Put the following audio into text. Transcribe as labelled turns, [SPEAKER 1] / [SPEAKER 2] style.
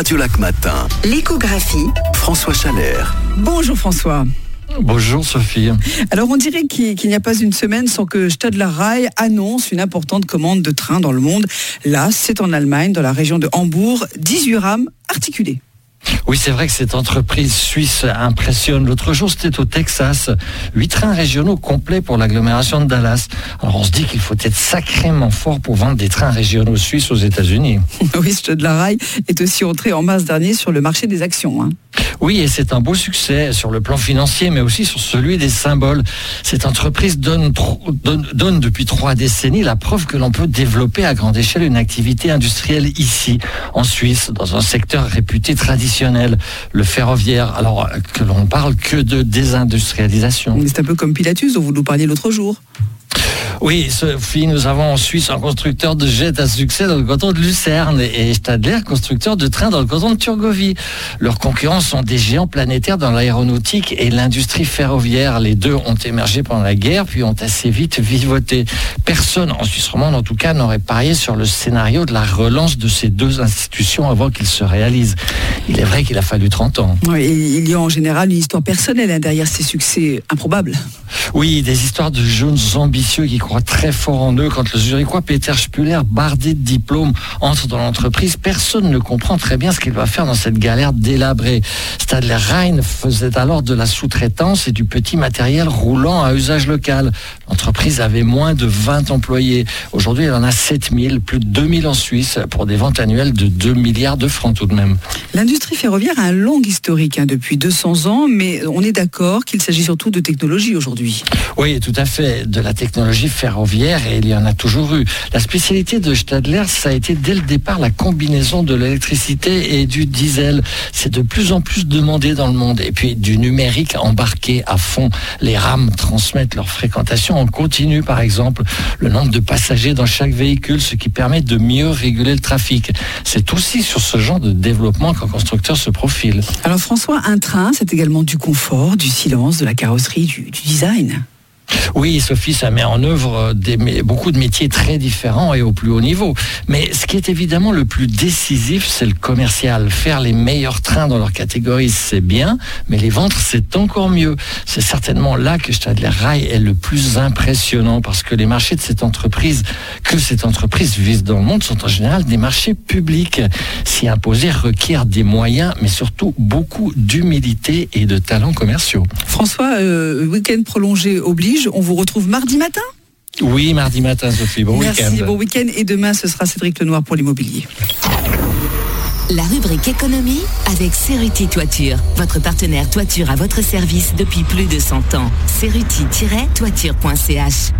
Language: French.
[SPEAKER 1] Radio Lac Matin.
[SPEAKER 2] L'échographie.
[SPEAKER 1] François Chalère.
[SPEAKER 3] Bonjour François.
[SPEAKER 4] Bonjour Sophie.
[SPEAKER 3] Alors on dirait qu'il n'y a pas une semaine sans que Stadler Rail annonce une importante commande de train dans le monde. Là, c'est en Allemagne, dans la région de Hambourg, 18 rames articulées.
[SPEAKER 4] Oui, c'est vrai que cette entreprise suisse impressionne. L'autre jour, c'était au Texas. Huit trains régionaux complets pour l'agglomération de Dallas. Alors, on se dit qu'il faut être sacrément fort pour vendre des trains régionaux suisses aux États-Unis.
[SPEAKER 3] oui, Stadler Rail est aussi entré en mars dernier sur le marché des actions. Hein.
[SPEAKER 4] Oui, et c'est un beau succès sur le plan financier, mais aussi sur celui des symboles. Cette entreprise donne, depuis trois décennies la preuve que l'on peut développer à grande échelle une activité industrielle ici, en Suisse, dans un secteur réputé traditionnel, le ferroviaire. Alors que l'on parle que de désindustrialisation.
[SPEAKER 3] C'est un peu comme Pilatus dont vous nous parliez l'autre jour.
[SPEAKER 4] Oui, Sophie, nous avons en Suisse un constructeur de jet à succès dans le canton de Lucerne et Stadler, constructeur de trains dans le canton de Turgovie. Leurs concurrents sont des géants planétaires dans l'aéronautique et l'industrie ferroviaire. Les deux ont émergé pendant la guerre, puis ont assez vite vivoté. Personne en Suisse romande, en tout cas, n'aurait parié sur le scénario de la relance de ces deux institutions avant qu'ils se réalisent. Il est vrai qu'il a fallu 30 ans.
[SPEAKER 3] Oui, il y a en général une histoire personnelle hein, derrière ces succès improbables.
[SPEAKER 4] Oui, des histoires de jeunes ambitieux qui croient très fort en eux. Quand le Zurichois Peter Spuller, bardé de diplômes, entre dans l'entreprise, personne ne comprend très bien ce qu'il va faire dans cette galère délabrée. Stadler Rhein faisait alors de la sous-traitance et du petit matériel roulant à usage local. L'entreprise avait moins de 20 employés. Aujourd'hui, elle en a 7000, plus de 2000 en Suisse, pour des ventes annuelles de 2 milliards de francs tout de même.
[SPEAKER 3] L'industrie ferroviaire a un long historique hein, depuis 200 ans, mais on est d'accord qu'il s'agit surtout de technologie aujourd'hui.
[SPEAKER 4] Oui, tout à fait, de la technologie ferroviaire, et il y en a toujours eu. La spécialité de Stadler, ça a été dès le départ la combinaison de l'électricité et du diesel. C'est de plus en plus demandé dans le monde. Et puis du numérique embarqué à fond. Les rames transmettent leur fréquentation en continu, par exemple, le nombre de passagers dans chaque véhicule, ce qui permet de mieux réguler le trafic. C'est aussi sur ce genre de développement qu'un constructeur se profile.
[SPEAKER 3] Alors François, un train, c'est également du confort, du silence, de la carrosserie, du, du design.
[SPEAKER 4] Украина – Oui, Sophie, ça met en œuvre des, beaucoup de métiers très différents et au plus haut niveau. Mais ce qui est évidemment le plus décisif, c'est le commercial. Faire les meilleurs trains dans leur catégorie, c'est bien, mais les vendre, c'est encore mieux. C'est certainement là que Stadler Rail est le plus impressionnant parce que les marchés de cette entreprise, que cette entreprise vise dans le monde, sont en général des marchés publics. S'y imposer requiert des moyens, mais surtout beaucoup d'humilité et de talents commerciaux.
[SPEAKER 3] François, euh, week-end prolongé oblige. On vous retrouve mardi matin
[SPEAKER 4] Oui, mardi matin, Sophie. Bon week-end.
[SPEAKER 3] Merci, bon week-end. Et demain, ce sera Cédric Lenoir pour l'immobilier.
[SPEAKER 2] La rubrique économie avec Ceruti Toiture, votre partenaire toiture à votre service depuis plus de 100 ans. Ceruti-toiture.ch